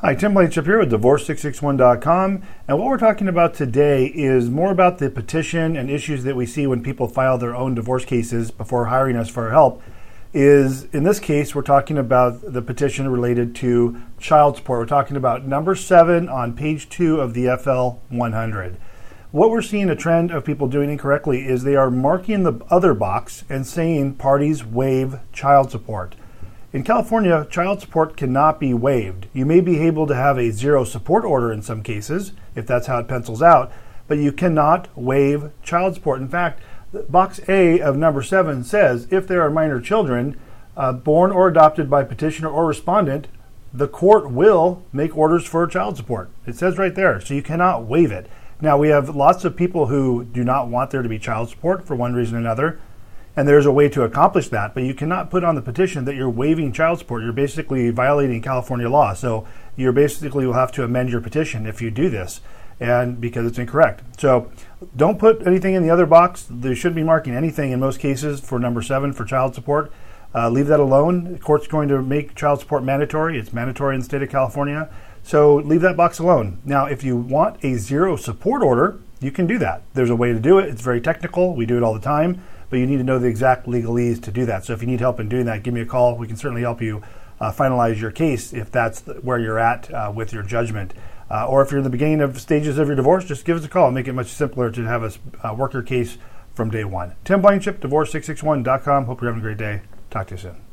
Hi, Tim Blankenship here with Divorce661.com. And what we're talking about today is more about the petition and issues that we see when people file their own divorce cases before hiring us for help. Is in this case, we're talking about the petition related to child support. We're talking about number seven on page two of the FL 100. What we're seeing a trend of people doing incorrectly is they are marking the other box and saying parties waive child support. In California, child support cannot be waived. You may be able to have a zero support order in some cases, if that's how it pencils out, but you cannot waive child support. In fact, box A of number seven says if there are minor children uh, born or adopted by petitioner or respondent, the court will make orders for child support. It says right there, so you cannot waive it. Now, we have lots of people who do not want there to be child support for one reason or another and there's a way to accomplish that, but you cannot put on the petition that you're waiving child support. You're basically violating California law. So you're basically will have to amend your petition if you do this, and because it's incorrect. So don't put anything in the other box. They shouldn't be marking anything in most cases for number seven for child support. Uh, leave that alone. The court's going to make child support mandatory. It's mandatory in the state of California. So leave that box alone. Now, if you want a zero support order, you can do that. There's a way to do it. It's very technical. We do it all the time but you need to know the exact legalese to do that. So if you need help in doing that, give me a call. We can certainly help you uh, finalize your case if that's where you're at uh, with your judgment. Uh, or if you're in the beginning of stages of your divorce, just give us a call. Make it much simpler to have us uh, work your case from day one. Tim Blankenship, divorce661.com. Hope you're having a great day. Talk to you soon.